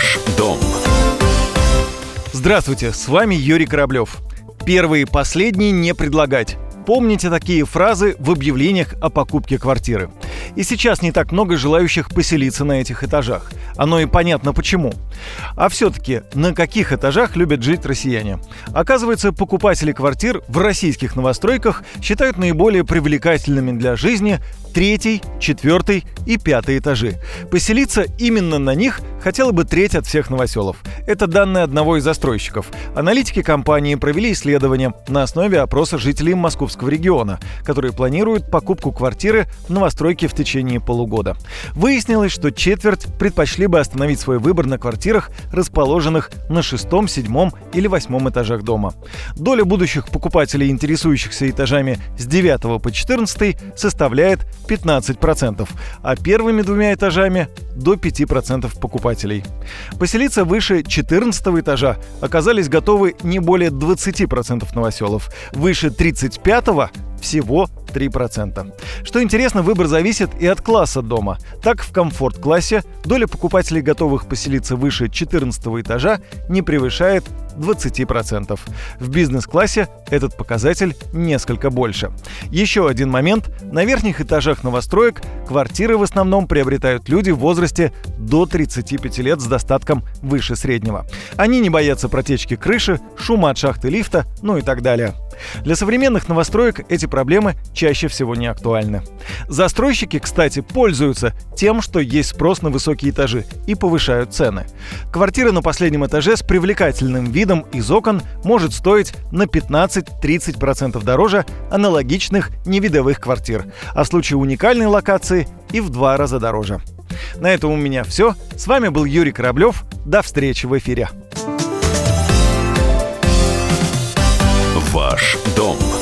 Ваш дом. Здравствуйте, с вами Юрий Кораблев. Первые и последние не предлагать. Помните такие фразы в объявлениях о покупке квартиры. И сейчас не так много желающих поселиться на этих этажах. Оно и понятно почему. А все-таки на каких этажах любят жить россияне? Оказывается, покупатели квартир в российских новостройках считают наиболее привлекательными для жизни третий, четвертый и пятый этажи. Поселиться именно на них хотела бы треть от всех новоселов. Это данные одного из застройщиков. Аналитики компании провели исследование на основе опроса жителей московского региона, которые планируют покупку квартиры в новостройке в течение полугода. Выяснилось, что четверть предпочли бы остановить свой выбор на квартирах, расположенных на шестом, седьмом или восьмом этажах дома. Доля будущих покупателей, интересующихся этажами с 9 по 14, составляет 15%, а первыми двумя этажами до 5% покупателей. Поселиться выше 14 этажа оказались готовы не более 20% новоселов, выше 35 всего 3%. Что интересно, выбор зависит и от класса дома. Так, в комфорт-классе доля покупателей, готовых поселиться выше 14 этажа, не превышает 20%. В бизнес-классе этот показатель несколько больше. Еще один момент. На верхних этажах новостроек квартиры в основном приобретают люди в возрасте до 35 лет с достатком выше среднего. Они не боятся протечки крыши, шума от шахты лифта, ну и так далее. Для современных новостроек эти проблемы чаще всего не актуальны. Застройщики, кстати, пользуются тем, что есть спрос на высокие этажи и повышают цены. Квартира на последнем этаже с привлекательным видом из окон может стоить на 15-30% дороже аналогичных невидовых квартир, а в случае уникальной локации и в два раза дороже. На этом у меня все. С вами был Юрий Кораблев. До встречи в эфире. Ваш дом.